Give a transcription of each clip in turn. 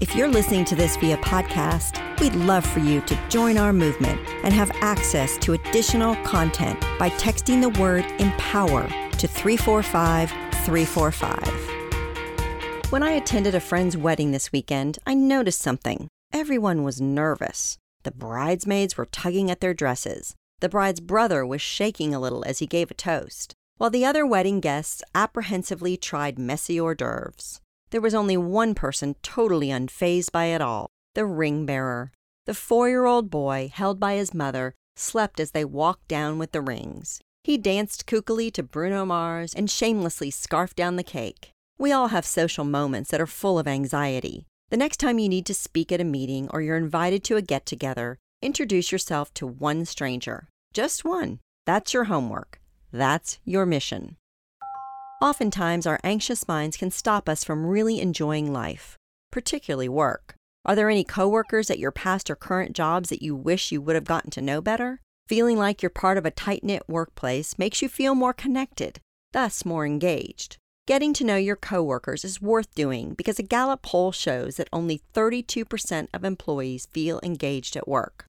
If you're listening to this via podcast, we'd love for you to join our movement and have access to additional content by texting the word empower to 345 345. When I attended a friend's wedding this weekend, I noticed something. Everyone was nervous. The bridesmaids were tugging at their dresses. The bride's brother was shaking a little as he gave a toast, while the other wedding guests apprehensively tried messy hors d'oeuvres. There was only one person totally unfazed by it all the ring bearer. The four year old boy, held by his mother, slept as they walked down with the rings. He danced kookily to Bruno Mars and shamelessly scarfed down the cake. We all have social moments that are full of anxiety. The next time you need to speak at a meeting or you're invited to a get together, introduce yourself to one stranger. Just one. That's your homework. That's your mission. Oftentimes, our anxious minds can stop us from really enjoying life, particularly work. Are there any coworkers at your past or current jobs that you wish you would have gotten to know better? Feeling like you're part of a tight knit workplace makes you feel more connected, thus more engaged. Getting to know your coworkers is worth doing because a Gallup poll shows that only 32% of employees feel engaged at work.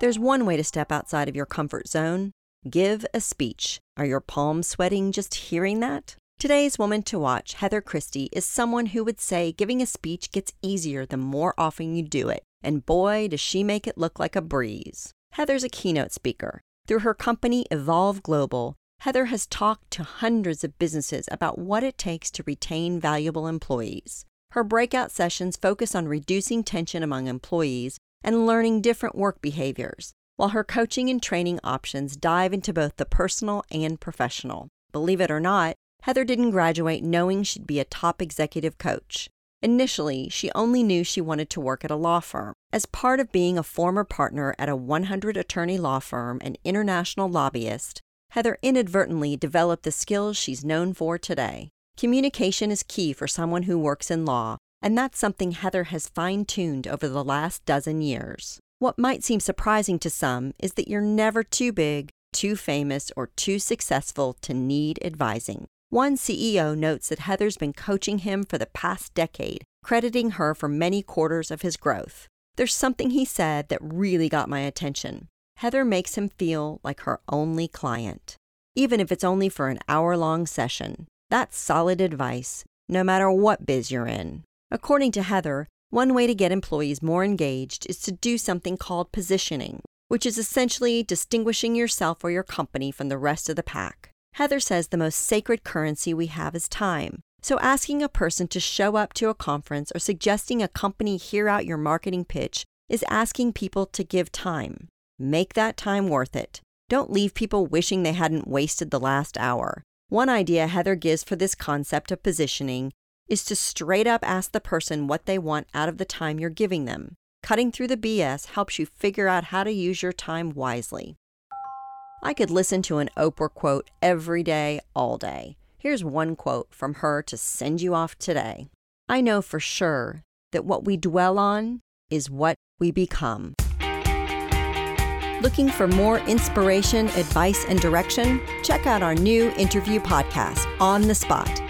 There's one way to step outside of your comfort zone Give a speech. Are your palms sweating just hearing that? Today's woman to watch, Heather Christie, is someone who would say giving a speech gets easier the more often you do it, and boy, does she make it look like a breeze. Heather's a keynote speaker. Through her company, Evolve Global, Heather has talked to hundreds of businesses about what it takes to retain valuable employees. Her breakout sessions focus on reducing tension among employees and learning different work behaviors while her coaching and training options dive into both the personal and professional. Believe it or not, Heather didn't graduate knowing she'd be a top executive coach. Initially, she only knew she wanted to work at a law firm. As part of being a former partner at a 100 attorney law firm and international lobbyist, Heather inadvertently developed the skills she's known for today. Communication is key for someone who works in law, and that's something Heather has fine tuned over the last dozen years. What might seem surprising to some is that you're never too big, too famous, or too successful to need advising. One CEO notes that Heather's been coaching him for the past decade, crediting her for many quarters of his growth. There's something he said that really got my attention. Heather makes him feel like her only client, even if it's only for an hour long session. That's solid advice, no matter what biz you're in. According to Heather, one way to get employees more engaged is to do something called positioning, which is essentially distinguishing yourself or your company from the rest of the pack. Heather says the most sacred currency we have is time. So, asking a person to show up to a conference or suggesting a company hear out your marketing pitch is asking people to give time. Make that time worth it. Don't leave people wishing they hadn't wasted the last hour. One idea Heather gives for this concept of positioning is to straight up ask the person what they want out of the time you're giving them. Cutting through the BS helps you figure out how to use your time wisely. I could listen to an Oprah quote every day, all day. Here's one quote from her to send you off today. I know for sure that what we dwell on is what we become. Looking for more inspiration, advice, and direction? Check out our new interview podcast, On the Spot.